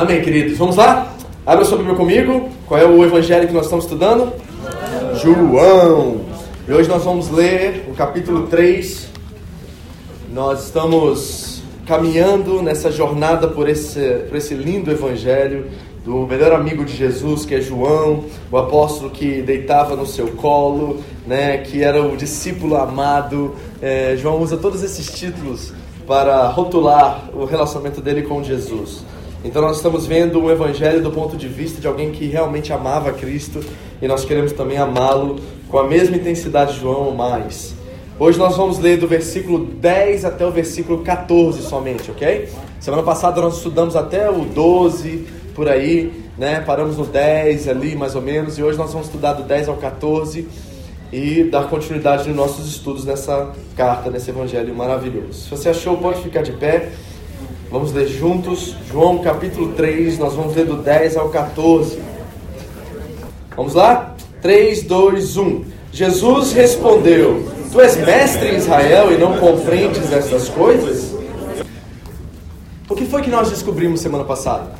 Amém, queridos. Vamos lá? Abra sua Bíblia comigo. Qual é o evangelho que nós estamos estudando? João. E hoje nós vamos ler o capítulo 3. Nós estamos caminhando nessa jornada por esse, por esse lindo evangelho do melhor amigo de Jesus, que é João, o apóstolo que deitava no seu colo, né, que era o discípulo amado. É, João usa todos esses títulos para rotular o relacionamento dele com Jesus. Então nós estamos vendo o evangelho do ponto de vista de alguém que realmente amava Cristo e nós queremos também amá-lo com a mesma intensidade de João ou mais. Hoje nós vamos ler do versículo 10 até o versículo 14 somente, ok? Semana passada nós estudamos até o 12, por aí, né? Paramos no 10 ali, mais ou menos, e hoje nós vamos estudar do 10 ao 14 e dar continuidade nos nossos estudos nessa carta, nesse evangelho maravilhoso. Se você achou, pode ficar de pé. Vamos ler juntos João capítulo 3, nós vamos ler do 10 ao 14. Vamos lá? 3, 2, 1. Jesus respondeu: Tu és mestre em Israel e não compreendes estas coisas? O que foi que nós descobrimos semana passada?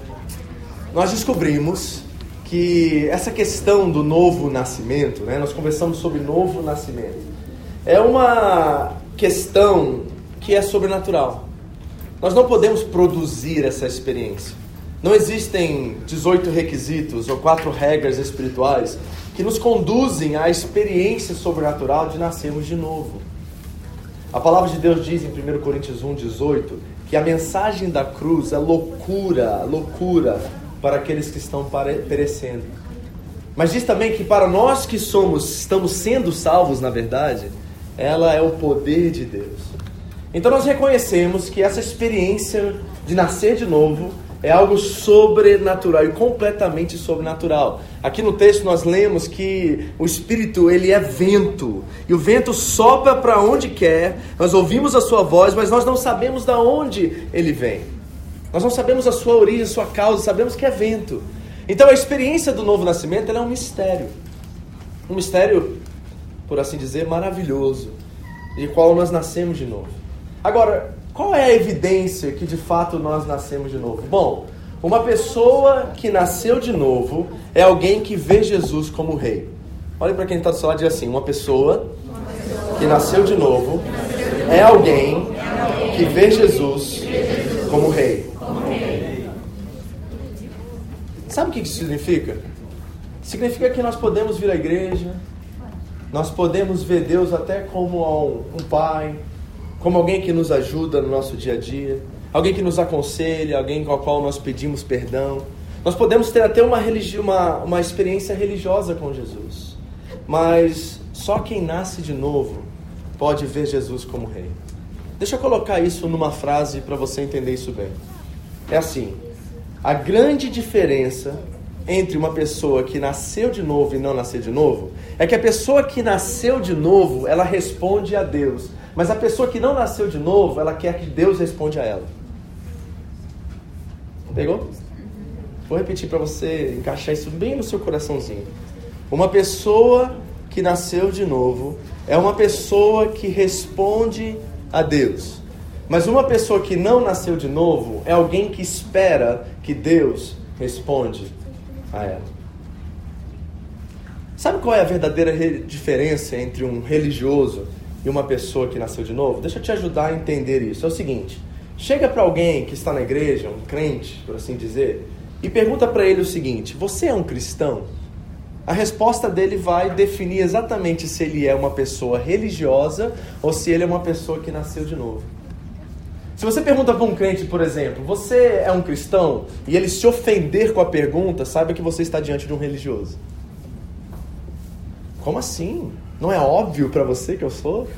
Nós descobrimos que essa questão do novo nascimento, né, nós conversamos sobre novo nascimento, é uma questão que é sobrenatural. Nós não podemos produzir essa experiência. Não existem 18 requisitos ou quatro regras espirituais que nos conduzem à experiência sobrenatural de nascermos de novo. A palavra de Deus diz em 1 Coríntios 1, 18 que a mensagem da cruz é loucura, loucura para aqueles que estão perecendo. Mas diz também que para nós que somos, estamos sendo salvos, na verdade, ela é o poder de Deus. Então nós reconhecemos que essa experiência de nascer de novo é algo sobrenatural e completamente sobrenatural. Aqui no texto nós lemos que o Espírito ele é vento e o vento sopra para onde quer. Nós ouvimos a sua voz, mas nós não sabemos de onde ele vem. Nós não sabemos a sua origem, a sua causa, sabemos que é vento. Então a experiência do novo nascimento é um mistério. Um mistério, por assim dizer, maravilhoso, de qual nós nascemos de novo. Agora, qual é a evidência que de fato nós nascemos de novo? Bom, uma pessoa que nasceu de novo é alguém que vê Jesus como rei. Olhe para quem está do seu lado e assim: uma pessoa que nasceu de novo é alguém que vê Jesus como rei. Sabe o que isso significa? Significa que nós podemos vir à igreja, nós podemos ver Deus até como um pai, como alguém que nos ajuda no nosso dia a dia, alguém que nos aconselha, alguém com o qual nós pedimos perdão. Nós podemos ter até uma, uma, uma experiência religiosa com Jesus, mas só quem nasce de novo pode ver Jesus como rei. Deixa eu colocar isso numa frase para você entender isso bem. É assim: a grande diferença entre uma pessoa que nasceu de novo e não nasceu de novo é que a pessoa que nasceu de novo, ela responde a Deus, mas a pessoa que não nasceu de novo, ela quer que Deus responda a ela. Pegou? Vou repetir para você encaixar isso bem no seu coraçãozinho. Uma pessoa que nasceu de novo é uma pessoa que responde a Deus. Mas uma pessoa que não nasceu de novo é alguém que espera que Deus responde a ela. Sabe qual é a verdadeira diferença entre um religioso e uma pessoa que nasceu de novo? Deixa eu te ajudar a entender isso. É o seguinte: chega para alguém que está na igreja, um crente, por assim dizer, e pergunta para ele o seguinte: Você é um cristão? A resposta dele vai definir exatamente se ele é uma pessoa religiosa ou se ele é uma pessoa que nasceu de novo. Se você pergunta para um crente, por exemplo, você é um cristão? E ele se ofender com a pergunta, saiba que você está diante de um religioso. Como assim? Não é óbvio para você que eu sou?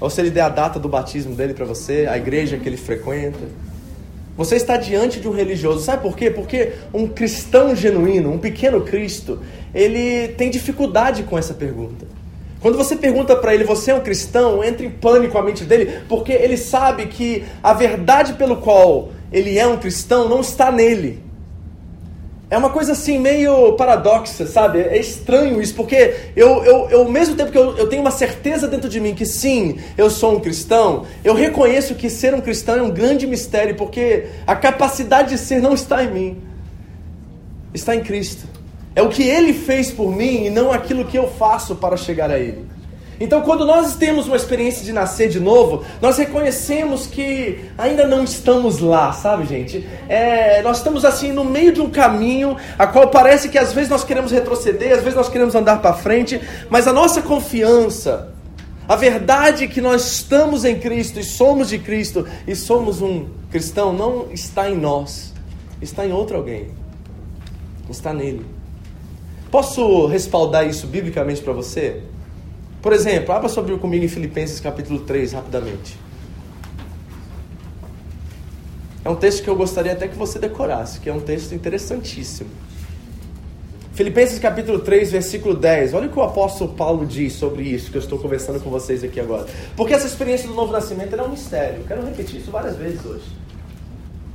Ou se ele der a data do batismo dele para você, a igreja que ele frequenta? Você está diante de um religioso. Sabe por quê? Porque um cristão genuíno, um pequeno Cristo, ele tem dificuldade com essa pergunta. Quando você pergunta para ele, você é um cristão, entra em pânico a mente dele, porque ele sabe que a verdade pelo qual ele é um cristão não está nele. É uma coisa assim meio paradoxa, sabe? É estranho isso, porque eu, eu, eu ao mesmo tempo que eu, eu tenho uma certeza dentro de mim que sim, eu sou um cristão, eu reconheço que ser um cristão é um grande mistério, porque a capacidade de ser não está em mim, está em Cristo. É o que Ele fez por mim e não aquilo que eu faço para chegar a Ele. Então, quando nós temos uma experiência de nascer de novo, nós reconhecemos que ainda não estamos lá, sabe, gente? É, nós estamos assim no meio de um caminho, a qual parece que às vezes nós queremos retroceder, às vezes nós queremos andar para frente, mas a nossa confiança, a verdade que nós estamos em Cristo e somos de Cristo e somos um cristão, não está em nós, está em outro alguém, está nele. Posso respaldar isso biblicamente para você? Por exemplo, abra sua Bíblia comigo em Filipenses capítulo 3, rapidamente. É um texto que eu gostaria até que você decorasse, que é um texto interessantíssimo. Filipenses capítulo 3, versículo 10. Olha o que o apóstolo Paulo diz sobre isso que eu estou conversando com vocês aqui agora. Porque essa experiência do novo nascimento é um mistério. Eu quero repetir isso várias vezes hoje.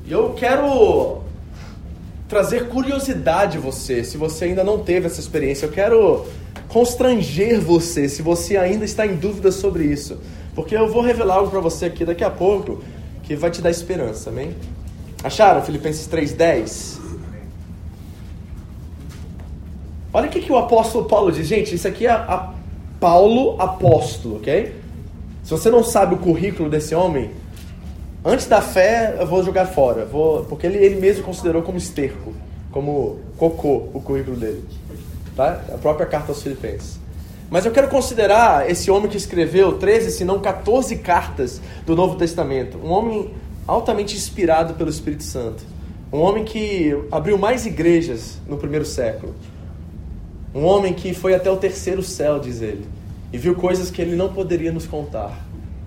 E eu quero trazer curiosidade a você, se você ainda não teve essa experiência. Eu quero constranger você se você ainda está em dúvida sobre isso. Porque eu vou revelar algo para você aqui daqui a pouco que vai te dar esperança, amém? Acharam Filipenses 3,10? Olha o que, que o apóstolo Paulo diz. Gente, isso aqui é a Paulo apóstolo, ok? Se você não sabe o currículo desse homem, antes da fé eu vou jogar fora, vou, porque ele, ele mesmo considerou como esterco, como cocô o currículo dele tá? a própria carta aos Filipenses. Mas eu quero considerar esse homem que escreveu 13, se não 14 cartas do Novo Testamento. Um homem altamente inspirado pelo Espírito Santo. Um homem que abriu mais igrejas no primeiro século. Um homem que foi até o terceiro céu, diz ele. E viu coisas que ele não poderia nos contar.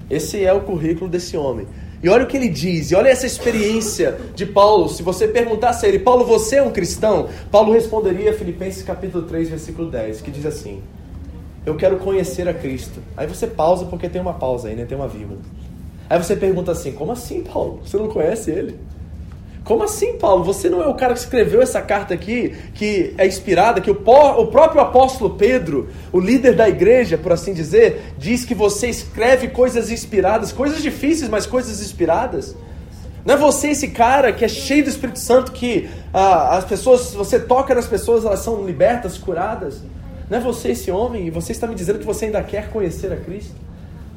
Esse é o currículo desse homem. E olha o que ele diz, e olha essa experiência de Paulo. Se você perguntasse a ele, Paulo, você é um cristão? Paulo responderia Filipenses capítulo 3, versículo 10, que diz assim: Eu quero conhecer a Cristo. Aí você pausa porque tem uma pausa aí, né? Tem uma vírgula. Aí você pergunta assim: Como assim, Paulo? Você não conhece ele? Como assim, Paulo? Você não é o cara que escreveu essa carta aqui, que é inspirada, que o, o próprio apóstolo Pedro, o líder da igreja, por assim dizer, diz que você escreve coisas inspiradas, coisas difíceis, mas coisas inspiradas? Não é você esse cara que é cheio do Espírito Santo, que ah, as pessoas, você toca nas pessoas, elas são libertas, curadas? Não é você esse homem e você está me dizendo que você ainda quer conhecer a Cristo?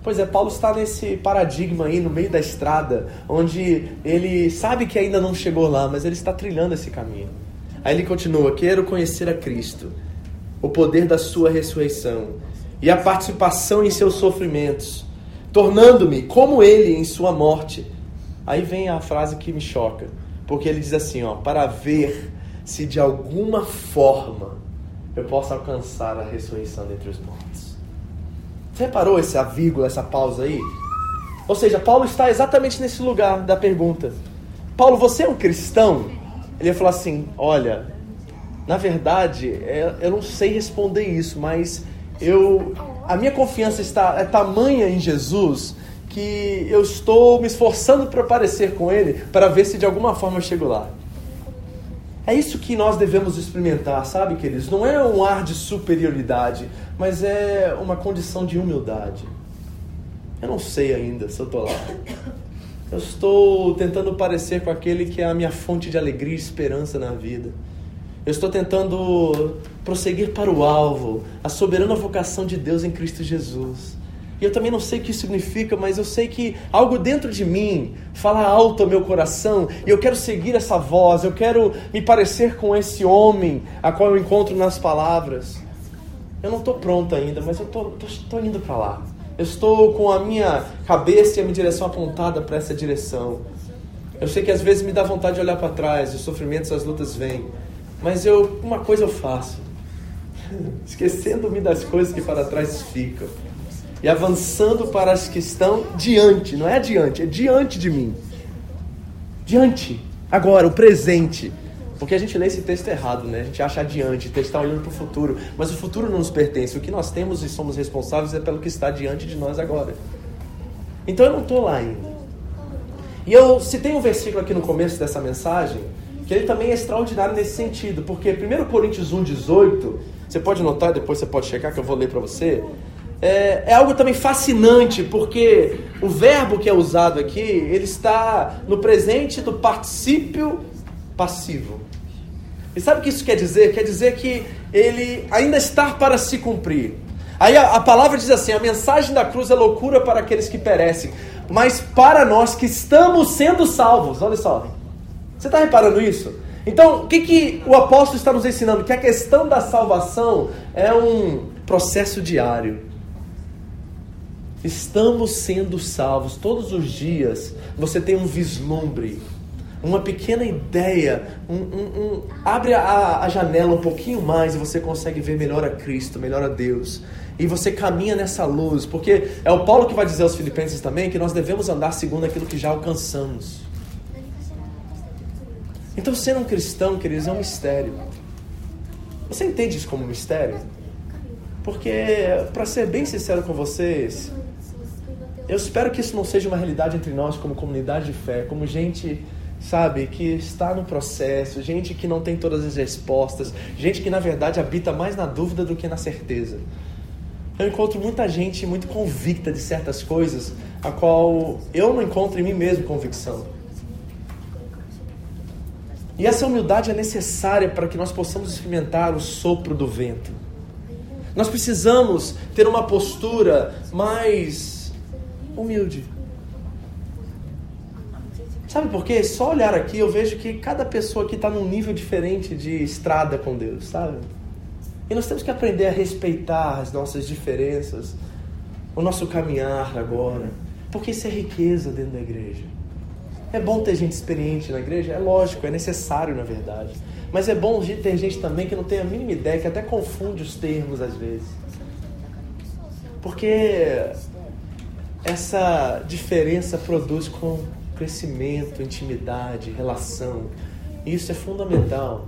Pois é, Paulo está nesse paradigma aí no meio da estrada, onde ele sabe que ainda não chegou lá, mas ele está trilhando esse caminho. Aí ele continua: Quero conhecer a Cristo, o poder da Sua ressurreição e a participação em seus sofrimentos, tornando-me como Ele em Sua morte. Aí vem a frase que me choca, porque ele diz assim: ó, para ver se de alguma forma eu posso alcançar a ressurreição dentre os mortos. Você reparou essa vírgula, essa pausa aí? Ou seja, Paulo está exatamente nesse lugar da pergunta. Paulo, você é um cristão? Ele ia falar assim: olha, na verdade, é, eu não sei responder isso, mas eu, a minha confiança está é tamanha em Jesus que eu estou me esforçando para parecer com Ele para ver se de alguma forma eu chego lá. É isso que nós devemos experimentar, sabe, queridos? Não é um ar de superioridade, mas é uma condição de humildade. Eu não sei ainda se eu estou lá. Eu estou tentando parecer com aquele que é a minha fonte de alegria e esperança na vida. Eu estou tentando prosseguir para o alvo, a soberana vocação de Deus em Cristo Jesus. E eu também não sei o que isso significa, mas eu sei que algo dentro de mim fala alto ao meu coração e eu quero seguir essa voz, eu quero me parecer com esse homem a qual eu encontro nas palavras. Eu não estou pronto ainda, mas eu estou indo para lá. Eu estou com a minha cabeça e a minha direção apontada para essa direção. Eu sei que às vezes me dá vontade de olhar para trás, os sofrimentos, as lutas vêm, mas eu uma coisa eu faço, esquecendo-me das coisas que para trás ficam e avançando para as que estão diante, não é adiante, é diante de mim. Diante, agora, o presente. Porque a gente lê esse texto errado, né? A gente acha adiante, o texto está olhando para o futuro. Mas o futuro não nos pertence. O que nós temos e somos responsáveis é pelo que está diante de nós agora. Então eu não estou lá ainda. E eu citei um versículo aqui no começo dessa mensagem, que ele também é extraordinário nesse sentido, porque 1 Coríntios 1,18, você pode notar, depois você pode checar que eu vou ler para você, é, é, algo também fascinante, porque o verbo que é usado aqui, ele está no presente do particípio passivo. E sabe o que isso quer dizer? Quer dizer que ele ainda está para se cumprir. Aí a, a palavra diz assim: a mensagem da cruz é loucura para aqueles que perecem, mas para nós que estamos sendo salvos, olha só. Você está reparando isso? Então, o que, que o apóstolo está nos ensinando? Que a questão da salvação é um processo diário. Estamos sendo salvos todos os dias. Você tem um vislumbre, uma pequena ideia, um, um, um, abre a, a janela um pouquinho mais e você consegue ver melhor a Cristo, melhor a Deus e você caminha nessa luz, porque é o Paulo que vai dizer aos Filipenses também que nós devemos andar segundo aquilo que já alcançamos. Então, ser um cristão, queridos, é um mistério. Você entende isso como um mistério? Porque, para ser bem sincero com vocês, eu espero que isso não seja uma realidade entre nós como comunidade de fé, como gente, sabe, que está no processo, gente que não tem todas as respostas, gente que na verdade habita mais na dúvida do que na certeza. Eu encontro muita gente muito convicta de certas coisas, a qual eu não encontro em mim mesmo convicção. E essa humildade é necessária para que nós possamos experimentar o sopro do vento. Nós precisamos ter uma postura mais humilde. Sabe por quê? Só olhar aqui eu vejo que cada pessoa aqui está num nível diferente de estrada com Deus, sabe? E nós temos que aprender a respeitar as nossas diferenças, o nosso caminhar agora, porque isso é riqueza dentro da igreja. É bom ter gente experiente na igreja? É lógico, é necessário na verdade. Mas é bom ter gente também que não tem a mínima ideia, que até confunde os termos às vezes. Porque essa diferença produz com crescimento, intimidade, relação. E isso é fundamental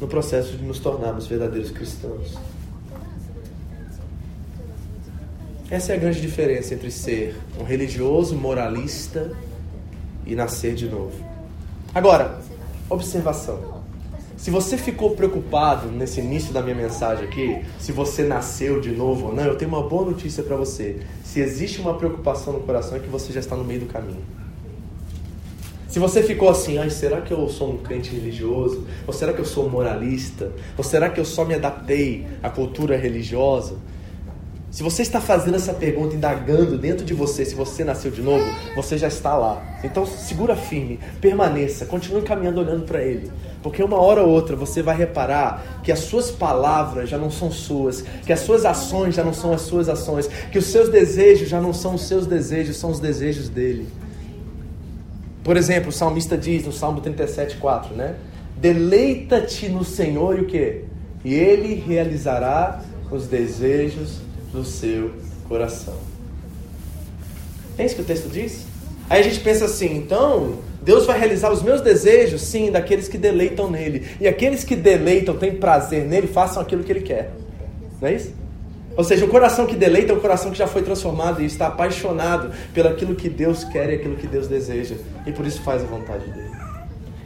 no processo de nos tornarmos verdadeiros cristãos. Essa é a grande diferença entre ser um religioso moralista e nascer de novo. Agora, observação. Se você ficou preocupado nesse início da minha mensagem aqui, se você nasceu de novo ou não, eu tenho uma boa notícia para você. Se existe uma preocupação no coração, é que você já está no meio do caminho. Se você ficou assim, ai, será que eu sou um crente religioso? Ou será que eu sou moralista? Ou será que eu só me adaptei à cultura religiosa? Se você está fazendo essa pergunta, indagando dentro de você se você nasceu de novo, você já está lá. Então segura firme, permaneça, continue caminhando olhando para Ele. Porque uma hora ou outra você vai reparar que as suas palavras já não são suas, que as suas ações já não são as suas ações, que os seus desejos já não são os seus desejos, são os desejos dele. Por exemplo, o salmista diz no Salmo 37,4, né? Deleita-te no Senhor e o que? E Ele realizará os desejos do seu coração. É isso que o texto diz? Aí a gente pensa assim, então, Deus vai realizar os meus desejos, sim, daqueles que deleitam nele. E aqueles que deleitam, têm prazer nele, façam aquilo que ele quer. Não é isso? Ou seja, o coração que deleita é um coração que já foi transformado e está apaixonado pelaquilo que Deus quer e aquilo que Deus deseja. E por isso faz a vontade dele.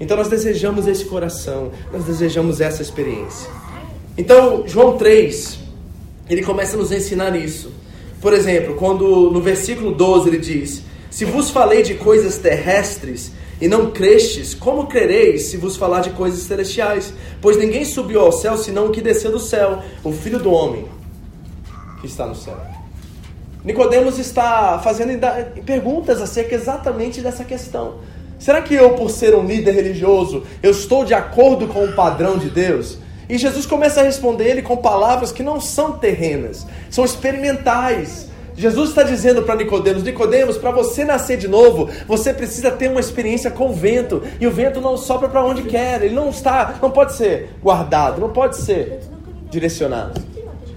Então nós desejamos esse coração, nós desejamos essa experiência. Então, João 3, ele começa a nos ensinar isso. Por exemplo, quando no versículo 12 ele diz: Se vos falei de coisas terrestres e não crestes, como crereis se vos falar de coisas celestiais? Pois ninguém subiu ao céu senão o que desceu do céu, o Filho do Homem que está no céu. Nicodemos está fazendo perguntas acerca exatamente dessa questão. Será que eu, por ser um líder religioso, eu estou de acordo com o padrão de Deus? E Jesus começa a responder ele com palavras que não são terrenas, são experimentais. Jesus está dizendo para Nicodemos, Nicodemos, para você nascer de novo, você precisa ter uma experiência com o vento. E o vento não sopra para onde quer, ele não está, não pode ser guardado, não pode ser direcionado.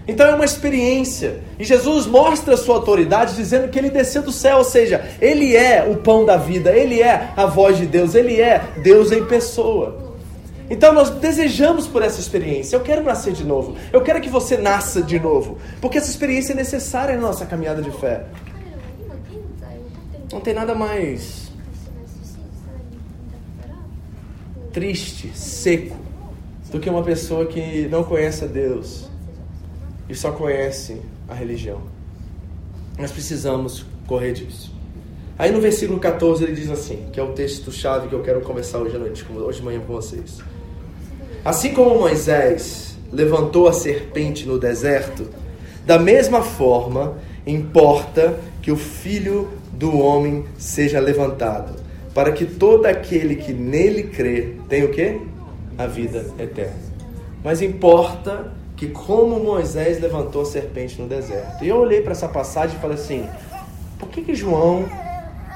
Então é uma experiência. E Jesus mostra a sua autoridade dizendo que ele desceu do céu, ou seja, ele é o pão da vida, ele é a voz de Deus, ele é Deus em pessoa. Então nós desejamos por essa experiência. Eu quero nascer de novo. Eu quero que você nasça de novo, porque essa experiência é necessária na nossa caminhada de fé. Não tem nada mais triste, seco, do que uma pessoa que não conhece a Deus e só conhece a religião. Nós precisamos correr disso. Aí no versículo 14 ele diz assim, que é o texto-chave que eu quero conversar hoje à noite, hoje de manhã com vocês. Assim como Moisés levantou a serpente no deserto, da mesma forma importa que o filho do homem seja levantado, para que todo aquele que nele crê tenha o quê? A vida eterna. Mas importa que como Moisés levantou a serpente no deserto. E eu olhei para essa passagem e falei assim: por que, que João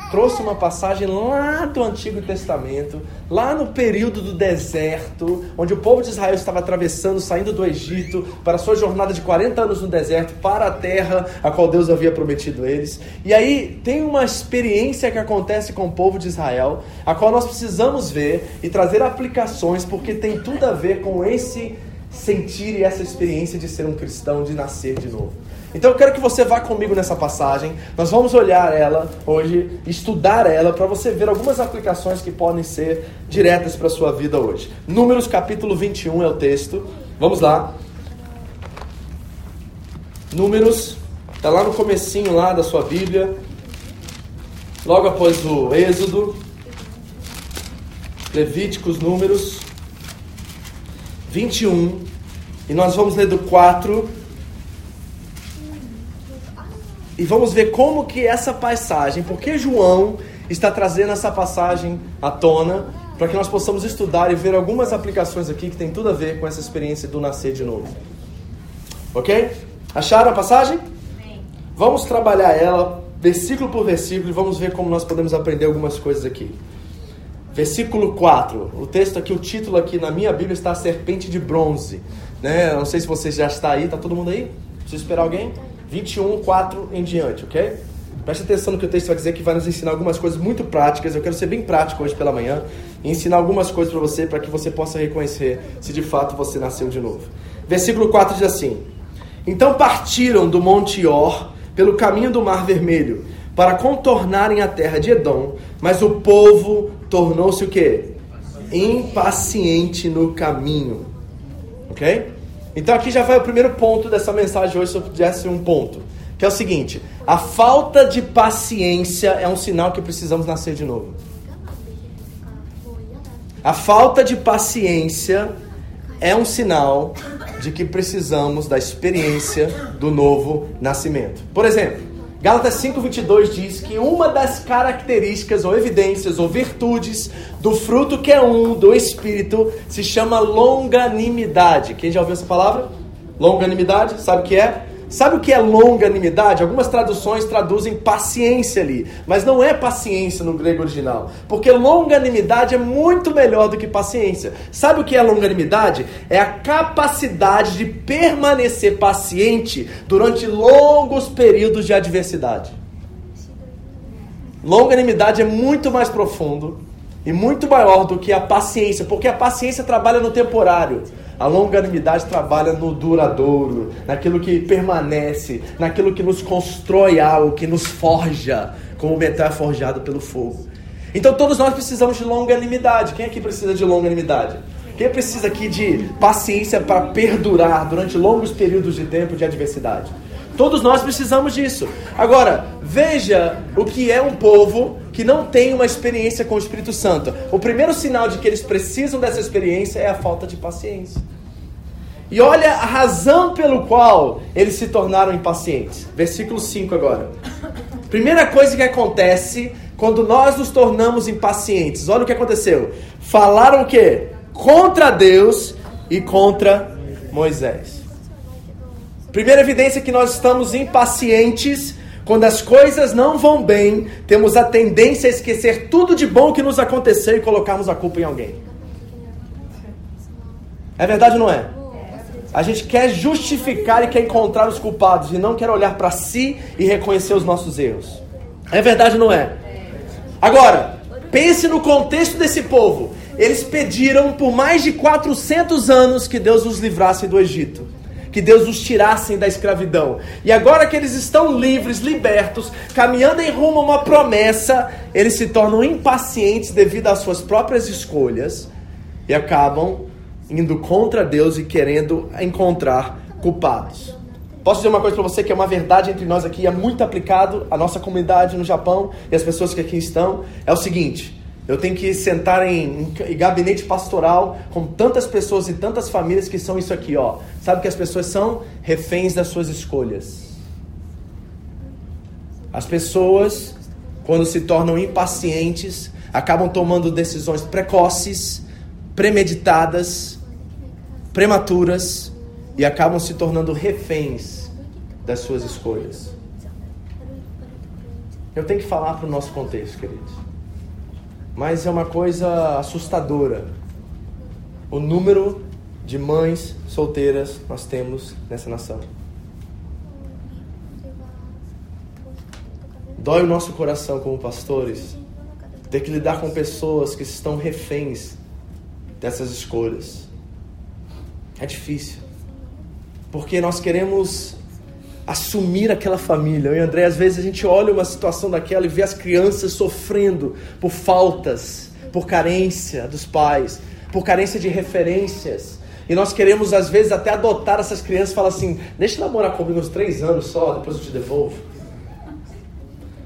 trouxe uma passagem lá do Antigo Testamento, lá no período do deserto, onde o povo de Israel estava atravessando, saindo do Egito, para a sua jornada de 40 anos no deserto, para a terra a qual Deus havia prometido eles. E aí tem uma experiência que acontece com o povo de Israel, a qual nós precisamos ver e trazer aplicações, porque tem tudo a ver com esse sentir e essa experiência de ser um cristão, de nascer de novo. Então eu quero que você vá comigo nessa passagem. Nós vamos olhar ela hoje, estudar ela para você ver algumas aplicações que podem ser diretas para sua vida hoje. Números capítulo 21 é o texto. Vamos lá. Números está lá no comecinho lá da sua Bíblia. Logo após o Êxodo, Levíticos, Números 21. E nós vamos ler do 4 e vamos ver como que essa passagem, porque João está trazendo essa passagem à tona, para que nós possamos estudar e ver algumas aplicações aqui que tem tudo a ver com essa experiência do nascer de novo. Ok? Acharam a passagem? Vamos trabalhar ela versículo por versículo e vamos ver como nós podemos aprender algumas coisas aqui. Versículo 4. O texto aqui, o título aqui na minha Bíblia está a serpente de bronze. Né? Não sei se você já está aí, está todo mundo aí? Precisa esperar alguém? 21, 4 em diante, ok? Preste atenção no que o texto vai dizer, que vai nos ensinar algumas coisas muito práticas. Eu quero ser bem prático hoje pela manhã e ensinar algumas coisas para você, para que você possa reconhecer se de fato você nasceu de novo. Versículo 4 diz assim: Então partiram do Monte Or pelo caminho do Mar Vermelho para contornarem a terra de Edom, mas o povo tornou-se o quê? Impaciente no caminho. Ok? Então aqui já vai o primeiro ponto dessa mensagem hoje, se eu pudesse um ponto. Que é o seguinte: a falta de paciência é um sinal que precisamos nascer de novo. A falta de paciência é um sinal de que precisamos da experiência do novo nascimento. Por exemplo, Gálatas 5:22 diz que uma das características ou evidências ou virtudes do fruto que é um do espírito se chama longanimidade. Quem já ouviu essa palavra? Longanimidade, sabe o que é? Sabe o que é longanimidade? Algumas traduções traduzem paciência ali, mas não é paciência no grego original, porque longanimidade é muito melhor do que paciência. Sabe o que é longanimidade? É a capacidade de permanecer paciente durante longos períodos de adversidade. Longanimidade é muito mais profundo e muito maior do que a paciência, porque a paciência trabalha no temporário. A longanimidade trabalha no duradouro, naquilo que permanece, naquilo que nos constrói algo, que nos forja, como o metal é forjado pelo fogo. Então todos nós precisamos de longanimidade. Quem aqui precisa de longanimidade? Quem precisa aqui de paciência para perdurar durante longos períodos de tempo de adversidade? Todos nós precisamos disso. Agora, veja o que é um povo que não tem uma experiência com o Espírito Santo. O primeiro sinal de que eles precisam dessa experiência é a falta de paciência. E olha a razão pelo qual eles se tornaram impacientes. Versículo 5 agora. Primeira coisa que acontece quando nós nos tornamos impacientes. Olha o que aconteceu. Falaram o quê? Contra Deus e contra Moisés. Primeira evidência que nós estamos impacientes quando as coisas não vão bem, temos a tendência a esquecer tudo de bom que nos aconteceu e colocarmos a culpa em alguém. É verdade ou não é? A gente quer justificar e quer encontrar os culpados e não quer olhar para si e reconhecer os nossos erros. É verdade ou não é? Agora, pense no contexto desse povo. Eles pediram por mais de 400 anos que Deus os livrasse do Egito que Deus os tirasse da escravidão. E agora que eles estão livres, libertos, caminhando em rumo a uma promessa, eles se tornam impacientes devido às suas próprias escolhas e acabam indo contra Deus e querendo encontrar culpados. Posso dizer uma coisa para você que é uma verdade entre nós aqui, é muito aplicado à nossa comunidade no Japão e às pessoas que aqui estão. É o seguinte: eu tenho que sentar em, em, gabinete pastoral com tantas pessoas e tantas famílias que são isso aqui, ó. Sabe que as pessoas são reféns das suas escolhas. As pessoas, quando se tornam impacientes, acabam tomando decisões precoces, premeditadas, prematuras e acabam se tornando reféns das suas escolhas. Eu tenho que falar para o nosso contexto, queridos. Mas é uma coisa assustadora. O número de mães solteiras nós temos nessa nação. Dói o nosso coração como pastores ter que lidar com pessoas que estão reféns dessas escolhas. É difícil. Porque nós queremos assumir aquela família. Eu e André, às vezes a gente olha uma situação daquela e vê as crianças sofrendo por faltas, por carência dos pais, por carência de referências. E nós queremos, às vezes, até adotar essas crianças e falar assim: deixa eu namorar comigo uns três anos só, depois eu te devolvo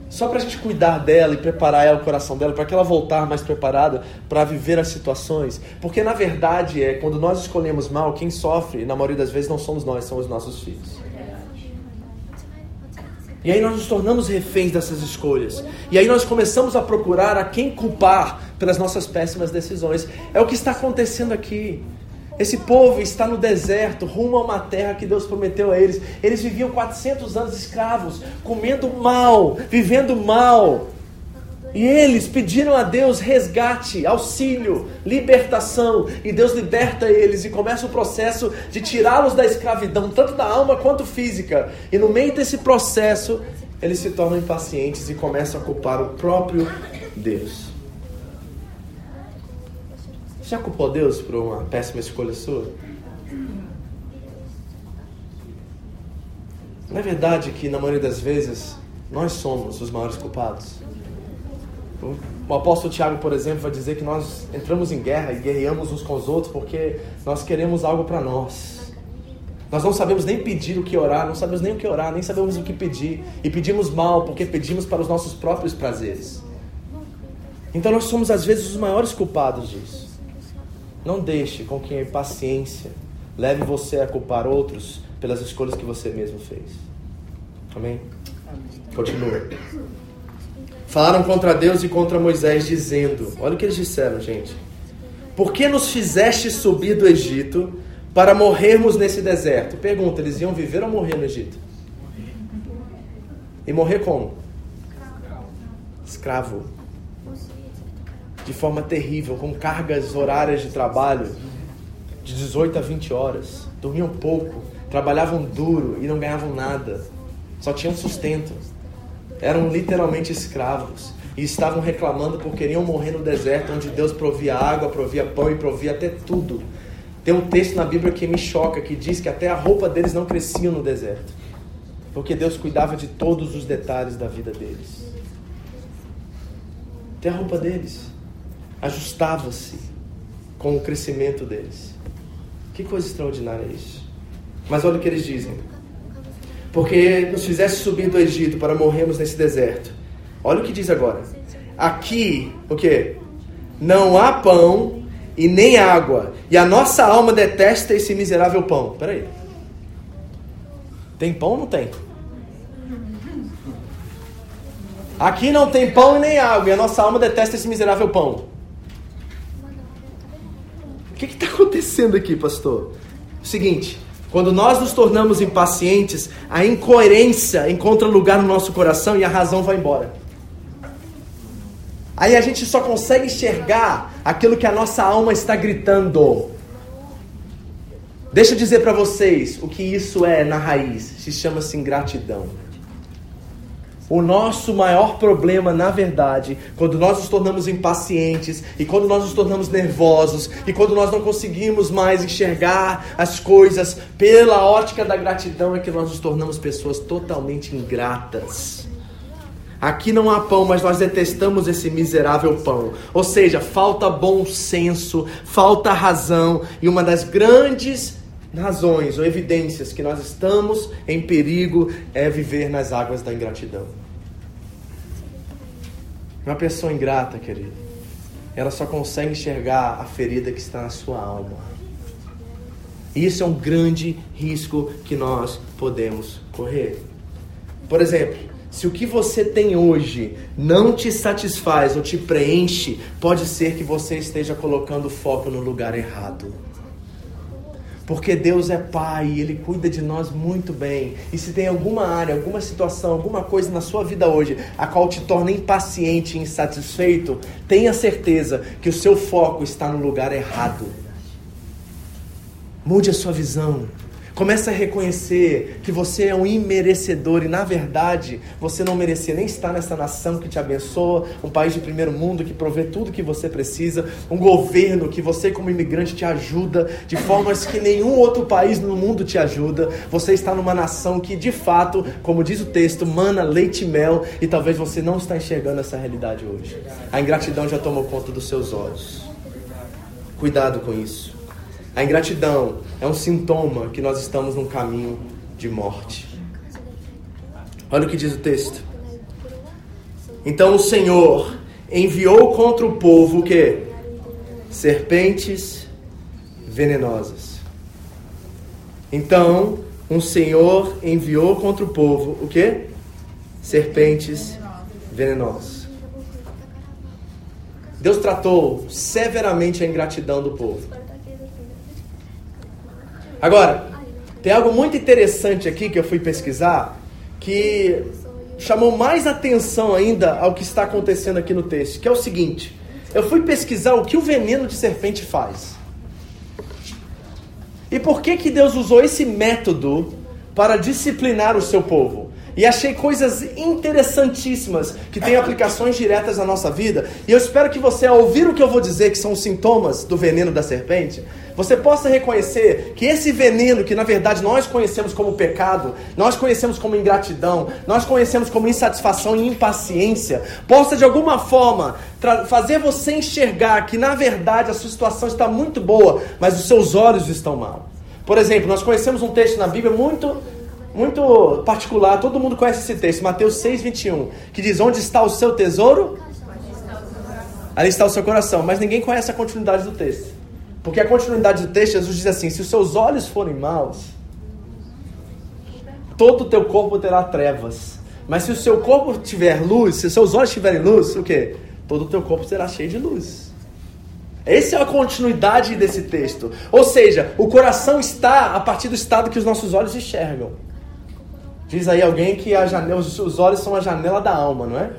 só para a gente cuidar dela e preparar ela, o coração dela, para que ela voltar mais preparada para viver as situações. Porque na verdade é quando nós escolhemos mal, quem sofre, na maioria das vezes, não somos nós, são os nossos filhos. E aí nós nos tornamos reféns dessas escolhas. E aí nós começamos a procurar a quem culpar pelas nossas péssimas decisões. É o que está acontecendo aqui. Esse povo está no deserto, rumo a uma terra que Deus prometeu a eles. Eles viviam 400 anos escravos, comendo mal, vivendo mal. E eles pediram a Deus resgate, auxílio, libertação. E Deus liberta eles e começa o processo de tirá-los da escravidão, tanto da alma quanto física. E no meio desse processo, eles se tornam impacientes e começam a culpar o próprio Deus. Já culpou Deus por uma péssima escolha sua? Não é verdade que, na maioria das vezes, nós somos os maiores culpados? O apóstolo Tiago, por exemplo, vai dizer que nós entramos em guerra e guerreamos uns com os outros porque nós queremos algo para nós. Nós não sabemos nem pedir o que orar, não sabemos nem o que orar, nem sabemos o que pedir. E pedimos mal porque pedimos para os nossos próprios prazeres. Então nós somos, às vezes, os maiores culpados disso. Não deixe com que a impaciência leve você a culpar outros pelas escolhas que você mesmo fez. Amém? Continua. Falaram contra Deus e contra Moisés, dizendo: Olha o que eles disseram, gente. Por que nos fizeste subir do Egito para morrermos nesse deserto? Pergunta: eles iam viver ou morrer no Egito? E morrer como? Escravo de forma terrível, com cargas horárias de trabalho de 18 a 20 horas. Dormiam pouco, trabalhavam duro e não ganhavam nada. Só tinham sustento. Eram literalmente escravos e estavam reclamando porque queriam morrer no deserto onde Deus provia água, provia pão e provia até tudo. Tem um texto na Bíblia que me choca que diz que até a roupa deles não crescia no deserto. Porque Deus cuidava de todos os detalhes da vida deles. Até a roupa deles ajustava-se com o crescimento deles. Que coisa extraordinária é isso. Mas olha o que eles dizem. Porque nos fizesse subir do Egito para morrermos nesse deserto. Olha o que diz agora. Aqui, o que? Não há pão e nem água. E a nossa alma detesta esse miserável pão. Peraí. Tem pão ou não tem? Aqui não tem pão e nem água. E a nossa alma detesta esse miserável pão que está acontecendo aqui, pastor? Seguinte, quando nós nos tornamos impacientes, a incoerência encontra lugar no nosso coração e a razão vai embora. Aí a gente só consegue enxergar aquilo que a nossa alma está gritando. Deixa eu dizer para vocês o que isso é na raiz. Se chama-se ingratidão. O nosso maior problema, na verdade, quando nós nos tornamos impacientes e quando nós nos tornamos nervosos e quando nós não conseguimos mais enxergar as coisas pela ótica da gratidão, é que nós nos tornamos pessoas totalmente ingratas. Aqui não há pão, mas nós detestamos esse miserável pão. Ou seja, falta bom senso, falta razão, e uma das grandes razões ou evidências que nós estamos em perigo é viver nas águas da ingratidão. Uma pessoa ingrata, querido, ela só consegue enxergar a ferida que está na sua alma. Isso é um grande risco que nós podemos correr. Por exemplo, se o que você tem hoje não te satisfaz ou te preenche, pode ser que você esteja colocando foco no lugar errado. Porque Deus é Pai e Ele cuida de nós muito bem. E se tem alguma área, alguma situação, alguma coisa na sua vida hoje a qual te torna impaciente e insatisfeito, tenha certeza que o seu foco está no lugar errado. Mude a sua visão. Comece a reconhecer que você é um imerecedor e, na verdade, você não merecia nem estar nessa nação que te abençoa, um país de primeiro mundo que provê tudo que você precisa, um governo que você, como imigrante, te ajuda de formas que nenhum outro país no mundo te ajuda. Você está numa nação que, de fato, como diz o texto, mana leite e mel e talvez você não está enxergando essa realidade hoje. A ingratidão já tomou conta dos seus olhos. Cuidado com isso. A ingratidão é um sintoma que nós estamos num caminho de morte. Olha o que diz o texto. Então o Senhor enviou contra o povo o que? Serpentes venenosas. Então, um Senhor enviou contra o povo o que? Serpentes venenosas. Deus tratou severamente a ingratidão do povo. Agora, tem algo muito interessante aqui que eu fui pesquisar que chamou mais atenção ainda ao que está acontecendo aqui no texto, que é o seguinte: eu fui pesquisar o que o veneno de serpente faz. E por que que Deus usou esse método para disciplinar o seu povo? E achei coisas interessantíssimas que têm aplicações diretas na nossa vida. E eu espero que você, ao ouvir o que eu vou dizer, que são os sintomas do veneno da serpente, você possa reconhecer que esse veneno, que na verdade nós conhecemos como pecado, nós conhecemos como ingratidão, nós conhecemos como insatisfação e impaciência, possa de alguma forma fazer você enxergar que na verdade a sua situação está muito boa, mas os seus olhos estão mal. Por exemplo, nós conhecemos um texto na Bíblia muito muito particular, todo mundo conhece esse texto, Mateus 6, 21, que diz: Onde está o seu tesouro? Ali está o seu coração. Mas ninguém conhece a continuidade do texto. Porque a continuidade do texto, Jesus diz assim: se os seus olhos forem maus, todo o teu corpo terá trevas. Mas se o seu corpo tiver luz, se os seus olhos tiverem luz, o que? Todo o teu corpo será cheio de luz. Essa é a continuidade desse texto. Ou seja, o coração está a partir do estado que os nossos olhos enxergam. Diz aí alguém que janela, os olhos são a janela da alma, não é?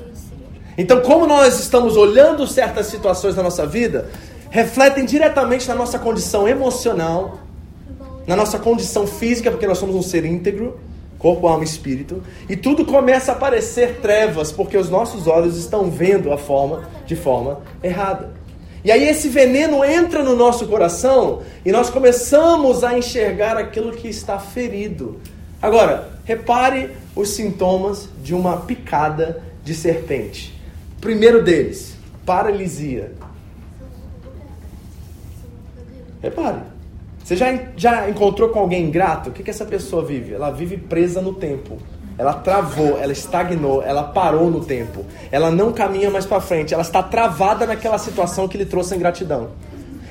Então, como nós estamos olhando certas situações da nossa vida, refletem diretamente na nossa condição emocional, na nossa condição física, porque nós somos um ser íntegro, corpo, alma e espírito, e tudo começa a parecer trevas, porque os nossos olhos estão vendo a forma de forma errada. E aí esse veneno entra no nosso coração e nós começamos a enxergar aquilo que está ferido. Agora, repare os sintomas de uma picada de serpente. Primeiro deles, paralisia. Repare. Você já, já encontrou com alguém ingrato? O que, que essa pessoa vive? Ela vive presa no tempo. Ela travou, ela estagnou, ela parou no tempo. Ela não caminha mais para frente. Ela está travada naquela situação que lhe trouxe a ingratidão.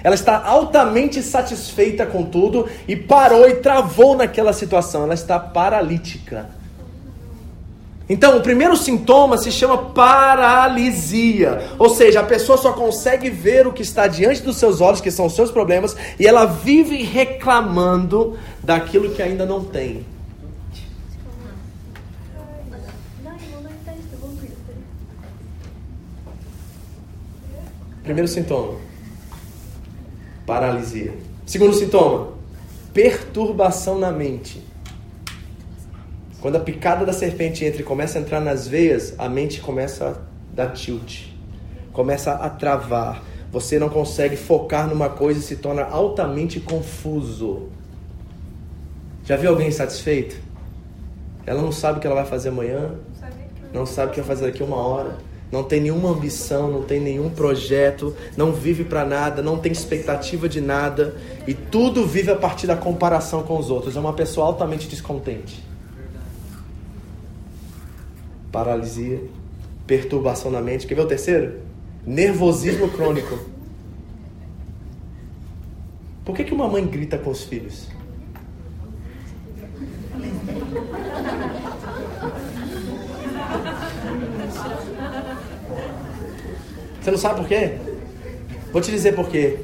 Ela está altamente satisfeita com tudo e parou e travou naquela situação. Ela está paralítica. Então, o primeiro sintoma se chama paralisia. Ou seja, a pessoa só consegue ver o que está diante dos seus olhos, que são os seus problemas, e ela vive reclamando daquilo que ainda não tem. Primeiro sintoma: paralisia. Segundo sintoma: perturbação na mente. Quando a picada da serpente entra e começa a entrar nas veias, a mente começa a dar tilt, começa a travar. Você não consegue focar numa coisa e se torna altamente confuso. Já viu alguém insatisfeito? Ela não sabe o que ela vai fazer amanhã. não sabe o que vai fazer daqui uma hora, não tem nenhuma ambição, não tem nenhum projeto, não vive para nada, não tem expectativa de nada e tudo vive a partir da comparação com os outros. É uma pessoa altamente descontente. Paralisia, perturbação na mente. Quer ver o terceiro? Nervosismo crônico. Por que, que uma mãe grita com os filhos? Você não sabe por quê? Vou te dizer por quê.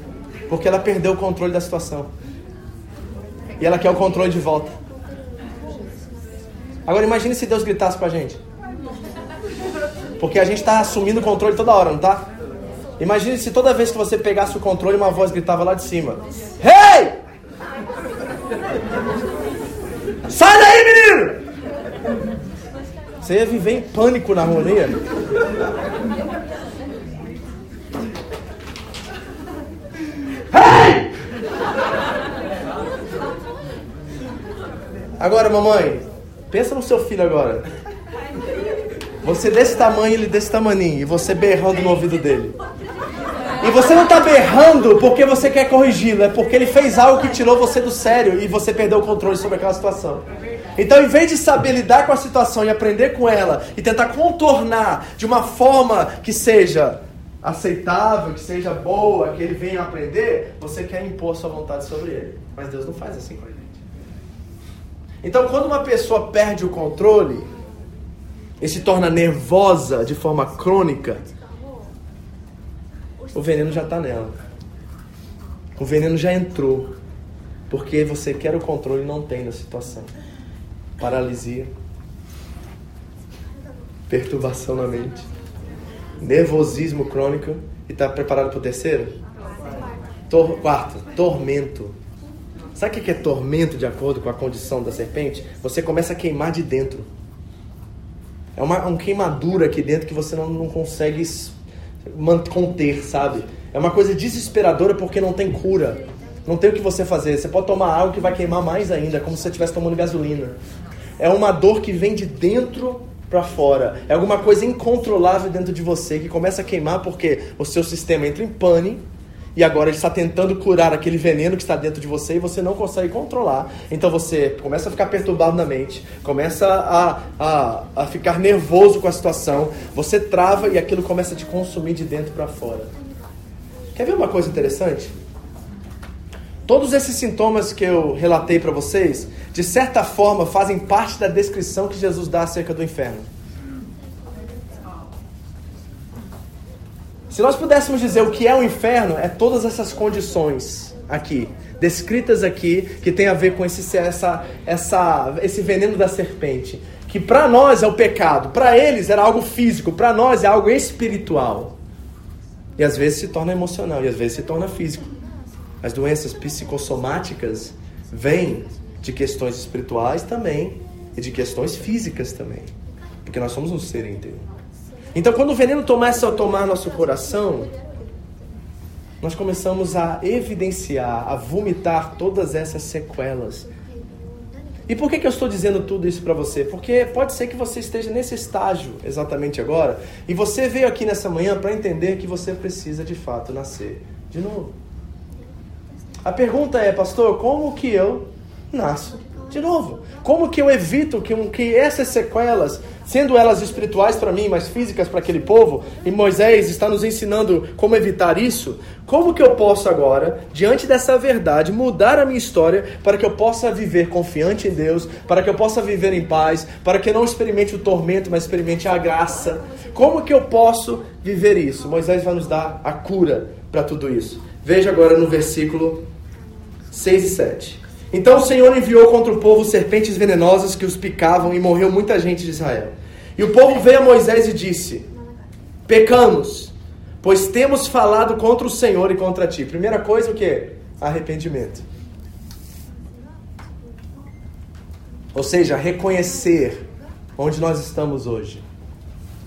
Porque ela perdeu o controle da situação. E ela quer o controle de volta. Agora imagine se Deus gritasse com a gente. Porque a gente está assumindo o controle toda hora, não tá? Imagine se toda vez que você pegasse o controle, uma voz gritava lá de cima: Hey! Sai daí, menino! Você ia viver em pânico na né? Hey! Agora, mamãe, pensa no seu filho agora. Você desse tamanho, ele desse tamaninho, e você berrando no ouvido dele. E você não está berrando porque você quer corrigi-lo, é porque ele fez algo que tirou você do sério e você perdeu o controle sobre aquela situação. Então, em vez de saber lidar com a situação e aprender com ela e tentar contornar de uma forma que seja aceitável, que seja boa, que ele venha aprender, você quer impor sua vontade sobre ele. Mas Deus não faz assim com gente. Então, quando uma pessoa perde o controle e se torna nervosa de forma crônica, o veneno já está nela. O veneno já entrou. Porque você quer o controle e não tem da situação. Paralisia. Perturbação na mente. Nervosismo crônico. E está preparado para o terceiro? Tor quarto, tormento. Sabe o que é tormento de acordo com a condição da serpente? Você começa a queimar de dentro. É uma, uma queimadura aqui dentro que você não, não consegue conter, sabe? É uma coisa desesperadora porque não tem cura. Não tem o que você fazer. Você pode tomar algo que vai queimar mais ainda, como se você estivesse tomando gasolina. É uma dor que vem de dentro para fora. É alguma coisa incontrolável dentro de você que começa a queimar porque o seu sistema entra em pane e agora ele está tentando curar aquele veneno que está dentro de você e você não consegue controlar. Então você começa a ficar perturbado na mente, começa a, a, a ficar nervoso com a situação, você trava e aquilo começa a te consumir de dentro para fora. Quer ver uma coisa interessante? Todos esses sintomas que eu relatei para vocês, de certa forma, fazem parte da descrição que Jesus dá acerca do inferno. Se nós pudéssemos dizer o que é o inferno, é todas essas condições aqui, descritas aqui, que tem a ver com esse, essa, essa, esse veneno da serpente. Que para nós é o pecado, para eles era algo físico, para nós é algo espiritual. E às vezes se torna emocional, e às vezes se torna físico. As doenças psicossomáticas vêm de questões espirituais também, e de questões físicas também. Porque nós somos um ser inteiro. Então, quando o veneno começa a tomar nosso coração, nós começamos a evidenciar, a vomitar todas essas sequelas. E por que, que eu estou dizendo tudo isso para você? Porque pode ser que você esteja nesse estágio exatamente agora e você veio aqui nessa manhã para entender que você precisa de fato nascer de novo. A pergunta é, pastor, como que eu nasço de novo? Como que eu evito que, que essas sequelas sendo elas espirituais para mim, mas físicas para aquele povo, e Moisés está nos ensinando como evitar isso, como que eu posso agora, diante dessa verdade, mudar a minha história para que eu possa viver confiante em Deus, para que eu possa viver em paz, para que eu não experimente o tormento, mas experimente a graça? Como que eu posso viver isso? Moisés vai nos dar a cura para tudo isso. Veja agora no versículo 6 e 7. Então o Senhor enviou contra o povo serpentes venenosas que os picavam e morreu muita gente de Israel. E o povo veio a Moisés e disse: Pecamos, pois temos falado contra o Senhor e contra ti. Primeira coisa, o que? Arrependimento. Ou seja, reconhecer onde nós estamos hoje.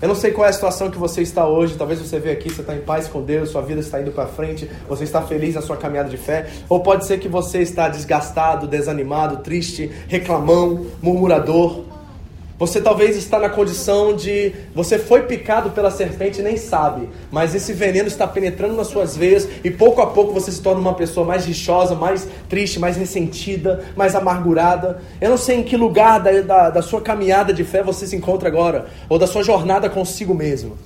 Eu não sei qual é a situação que você está hoje. Talvez você veja aqui, você está em paz com Deus, sua vida está indo para frente, você está feliz na sua caminhada de fé. Ou pode ser que você está desgastado, desanimado, triste, reclamão, murmurador. Você talvez está na condição de você foi picado pela serpente e nem sabe, mas esse veneno está penetrando nas suas veias e pouco a pouco você se torna uma pessoa mais rixosa, mais triste, mais ressentida, mais amargurada. Eu não sei em que lugar da, da, da sua caminhada de fé você se encontra agora, ou da sua jornada consigo mesmo.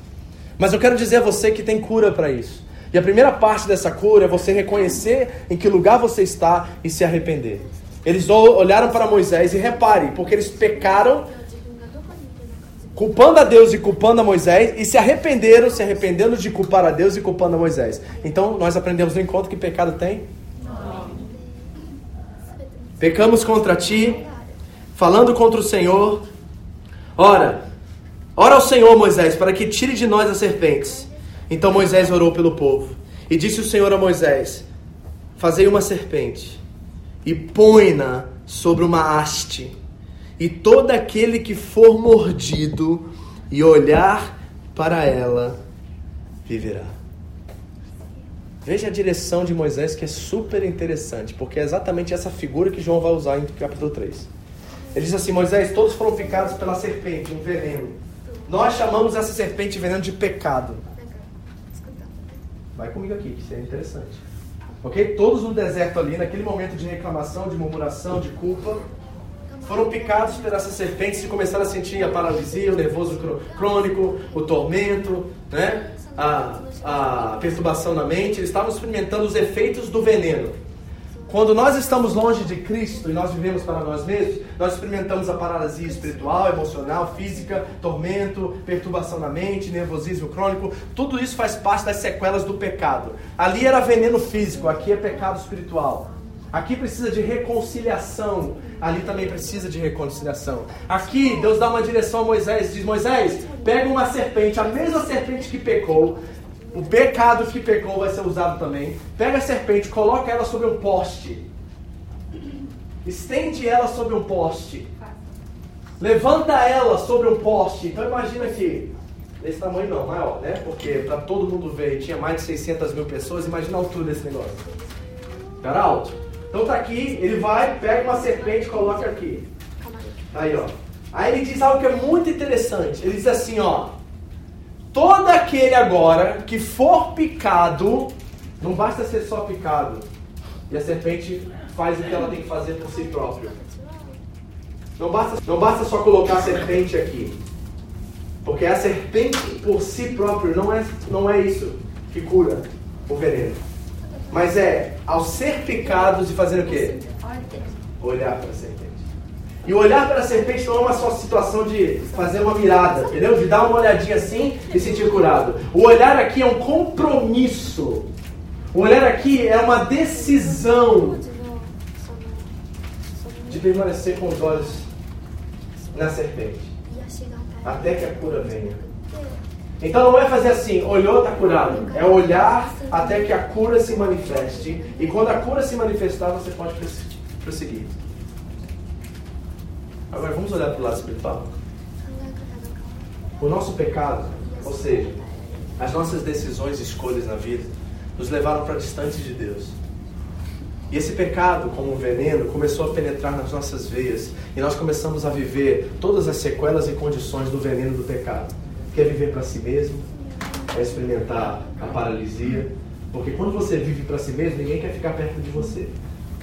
Mas eu quero dizer a você que tem cura para isso. E a primeira parte dessa cura é você reconhecer em que lugar você está e se arrepender. Eles olharam para Moisés e repare, porque eles pecaram culpando a Deus e culpando a Moisés, e se arrependeram, se arrependendo de culpar a Deus e culpando a Moisés. Então, nós aprendemos no encontro que pecado tem? Pecamos contra ti, falando contra o Senhor. Ora, ora ao Senhor, Moisés, para que tire de nós as serpentes. Então Moisés orou pelo povo. E disse o Senhor a Moisés: Fazei uma serpente e põe-na sobre uma haste e todo aquele que for mordido e olhar para ela viverá. Veja a direção de Moisés que é super interessante, porque é exatamente essa figura que João vai usar em capítulo 3. Ele diz assim: Moisés, todos foram picados pela serpente, um veneno. Nós chamamos essa serpente veneno de pecado. Vai comigo aqui, que isso é interessante. Ok? Todos no deserto ali, naquele momento de reclamação, de murmuração, de culpa, foram picados por essa serpente e começaram a sentir a paralisia, o nervoso crônico, o tormento, né? a, a perturbação na mente. Eles estavam experimentando os efeitos do veneno. Quando nós estamos longe de Cristo e nós vivemos para nós mesmos, nós experimentamos a paralisia espiritual, emocional, física, tormento, perturbação na mente, nervosismo crônico. Tudo isso faz parte das sequelas do pecado. Ali era veneno físico, aqui é pecado espiritual. Aqui precisa de reconciliação, ali também precisa de reconciliação. Aqui Deus dá uma direção a Moisés, diz: Moisés, pega uma serpente, a mesma serpente que pecou, o pecado que pecou vai ser usado também. Pega a serpente, coloca ela sobre um poste, estende ela sobre um poste, levanta ela sobre um poste. Então imagina que desse tamanho não, maior, né? Porque para todo mundo ver, tinha mais de 600 mil pessoas. Imagina a altura desse negócio. Era alto. Então tá aqui, ele vai, pega uma serpente e coloca aqui. Aí, ó. Aí ele diz algo que é muito interessante. Ele diz assim, ó. Todo aquele agora que for picado, não basta ser só picado. E a serpente faz o que ela tem que fazer por si própria. Não basta, não basta só colocar a serpente aqui. Porque a serpente por si próprio não é, não é isso que cura o veneno. Mas é ao ser picados e fazer o quê? Olhar para a serpente. E olhar para a serpente não é uma só situação de fazer uma mirada, entendeu? De dar uma olhadinha assim e sentir curado. O olhar aqui é um compromisso. O olhar aqui é uma decisão de permanecer com os olhos na serpente até que a cura venha. Então não é fazer assim, olhou, está curado. É olhar até que a cura se manifeste. E quando a cura se manifestar, você pode prosseguir. Agora vamos olhar para o lado espiritual. O nosso pecado, ou seja, as nossas decisões e escolhas na vida, nos levaram para distante de Deus. E esse pecado, como um veneno, começou a penetrar nas nossas veias. E nós começamos a viver todas as sequelas e condições do veneno do pecado quer viver para si mesmo, é experimentar a paralisia. Porque quando você vive para si mesmo, ninguém quer ficar perto de você.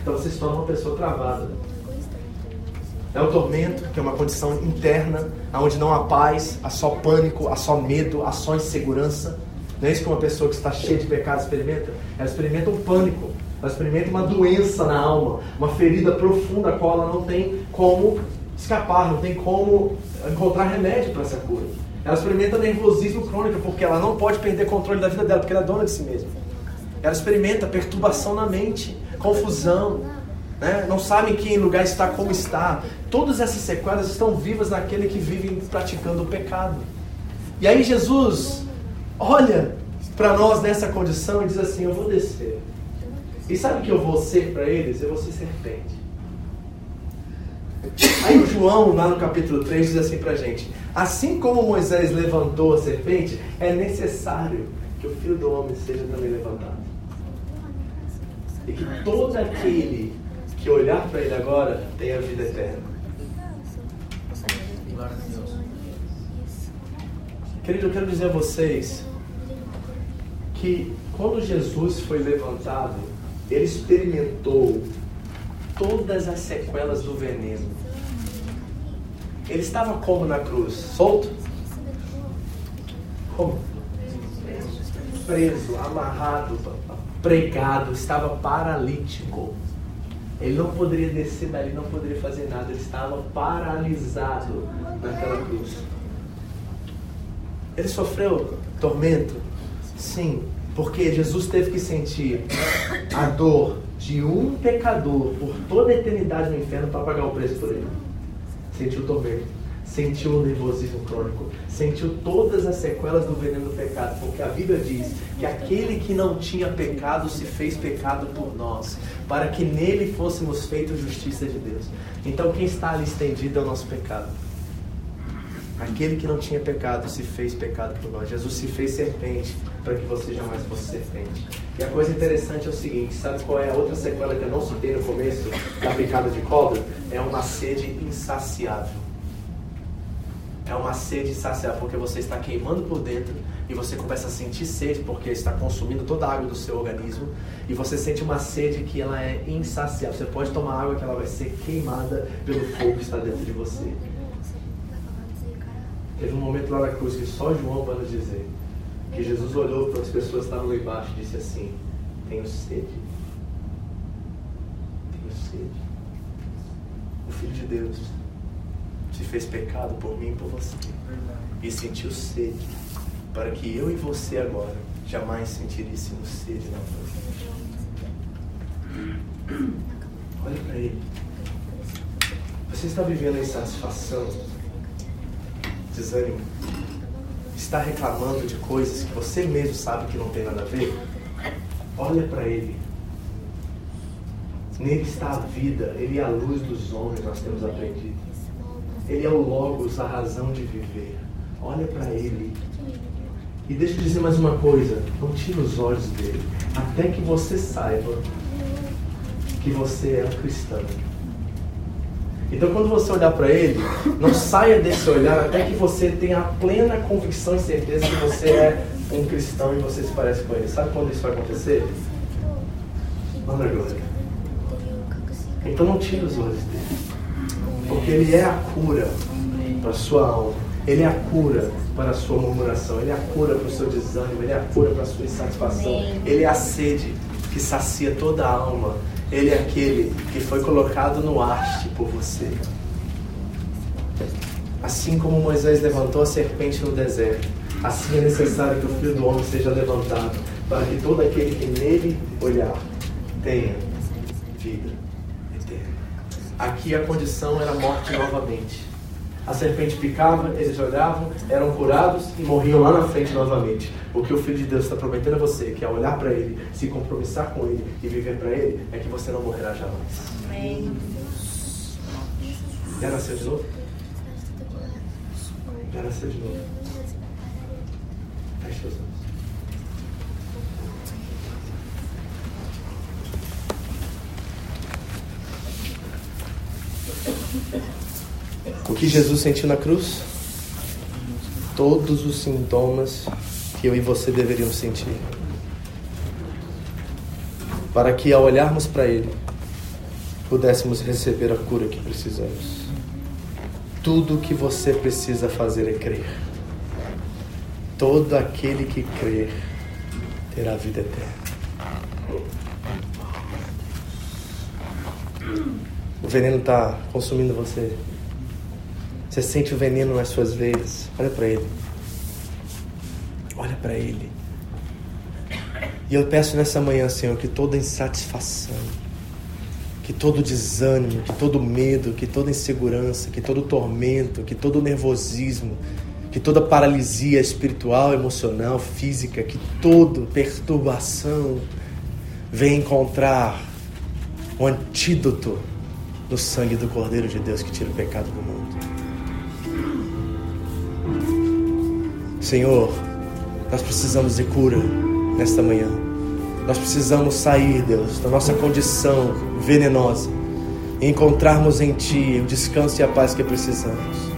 Então você se torna uma pessoa travada. É o tormento, que é uma condição interna, onde não há paz, há só pânico, há só medo, há só insegurança. Não é isso que uma pessoa que está cheia de pecado experimenta? Ela experimenta um pânico, ela experimenta uma doença na alma, uma ferida profunda a qual ela não tem como escapar, não tem como encontrar remédio para essa cura. Ela experimenta nervosismo crônico porque ela não pode perder controle da vida dela, porque ela é dona de si mesma. Ela experimenta perturbação na mente, confusão, né? não sabe em que lugar está, como está. Todas essas sequelas estão vivas naquele que vive praticando o pecado. E aí Jesus olha para nós nessa condição e diz assim: Eu vou descer. E sabe o que eu vou ser para eles? Eu vou ser serpente. Aí o João, lá no capítulo 3, diz assim pra gente: Assim como Moisés levantou a serpente, é necessário que o filho do homem seja também levantado. E que todo aquele que olhar para ele agora tenha vida eterna. Querido, eu quero dizer a vocês que quando Jesus foi levantado, ele experimentou todas as sequelas do veneno. Ele estava como na cruz? Solto? Como? Preso, amarrado, pregado, estava paralítico. Ele não poderia descer dali, não poderia fazer nada. Ele estava paralisado naquela cruz. Ele sofreu tormento? Sim, porque Jesus teve que sentir a dor de um pecador por toda a eternidade no inferno para pagar o preço por ele. Sentiu tormento, sentiu o nervosismo crônico, sentiu todas as sequelas do veneno do pecado, porque a Bíblia diz que aquele que não tinha pecado se fez pecado por nós, para que nele fôssemos feitos justiça de Deus. Então quem está ali estendido é o nosso pecado. Aquele que não tinha pecado se fez pecado por nós. Jesus se fez serpente para que você jamais fosse serpente. E a coisa interessante é o seguinte: sabe qual é a outra sequela que eu não citei no começo da picada de cobra? É uma sede insaciável. É uma sede insaciável porque você está queimando por dentro e você começa a sentir sede porque está consumindo toda a água do seu organismo e você sente uma sede que ela é insaciável. Você pode tomar água que ela vai ser queimada pelo fogo que está dentro de você. Teve um momento lá na cruz que só João vai nos dizer que Jesus olhou para as pessoas que estavam lá embaixo e disse assim: Tenho sede. Tenho sede. O Filho de Deus se fez pecado por mim e por você. E sentiu sede para que eu e você agora jamais sentiríssemos sede na vida. Olha para ele. Você está vivendo a insatisfação desânimo, está reclamando de coisas que você mesmo sabe que não tem nada a ver, olha para Ele. Nele está a vida, Ele é a luz dos homens, nós temos aprendido. Ele é o Logos, a razão de viver. Olha para Ele. E deixa eu dizer mais uma coisa: não tire os olhos dele, até que você saiba que você é um cristão. Então, quando você olhar para ele, não saia desse olhar até que você tenha a plena convicção e certeza que você é um cristão e você se parece com ele. Sabe quando isso vai acontecer? Manda glória. Então, não tire os olhos dele, porque ele é a cura para a sua alma. Ele é a cura para a sua murmuração. Ele é a cura para o seu desânimo. Ele é a cura para a sua insatisfação. Ele é a sede que sacia toda a alma. Ele é aquele que foi colocado no haste por você. Assim como Moisés levantou a serpente no deserto, assim é necessário que o Filho do Homem seja levantado, para que todo aquele que nele olhar tenha vida eterna. Aqui a condição era morte novamente. A serpente picava, eles olhavam, eram curados e morriam lá na frente novamente. O que o Filho de Deus está prometendo a você, que é olhar para Ele, se compromissar com Ele e viver para Ele, é que você não morrerá jamais. Amém. Já nasceu de novo? Já nasceu de novo. Feche os olhos. O que Jesus sentiu na cruz? Todos os sintomas que eu e você deveriam sentir. Para que ao olharmos para Ele, pudéssemos receber a cura que precisamos. Tudo o que você precisa fazer é crer. Todo aquele que crer terá vida eterna. O veneno está consumindo você. Você sente o veneno nas suas veias. Olha para ele. Olha para ele. E eu peço nessa manhã, Senhor, que toda insatisfação, que todo desânimo, que todo medo, que toda insegurança, que todo tormento, que todo nervosismo, que toda paralisia espiritual, emocional, física, que toda perturbação venha encontrar o antídoto no sangue do Cordeiro de Deus que tira o pecado do mundo. Senhor, nós precisamos de cura nesta manhã. Nós precisamos sair, Deus, da nossa condição venenosa e encontrarmos em Ti o descanso e a paz que precisamos.